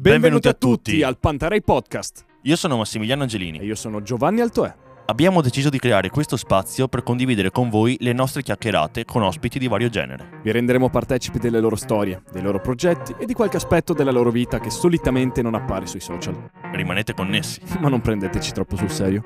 Benvenuti a tutti al Pantarei Podcast. Io sono Massimiliano Angelini. E io sono Giovanni Altoè. Abbiamo deciso di creare questo spazio per condividere con voi le nostre chiacchierate con ospiti di vario genere. Vi renderemo partecipi delle loro storie, dei loro progetti e di qualche aspetto della loro vita che solitamente non appare sui social. Rimanete connessi. Ma non prendeteci troppo sul serio.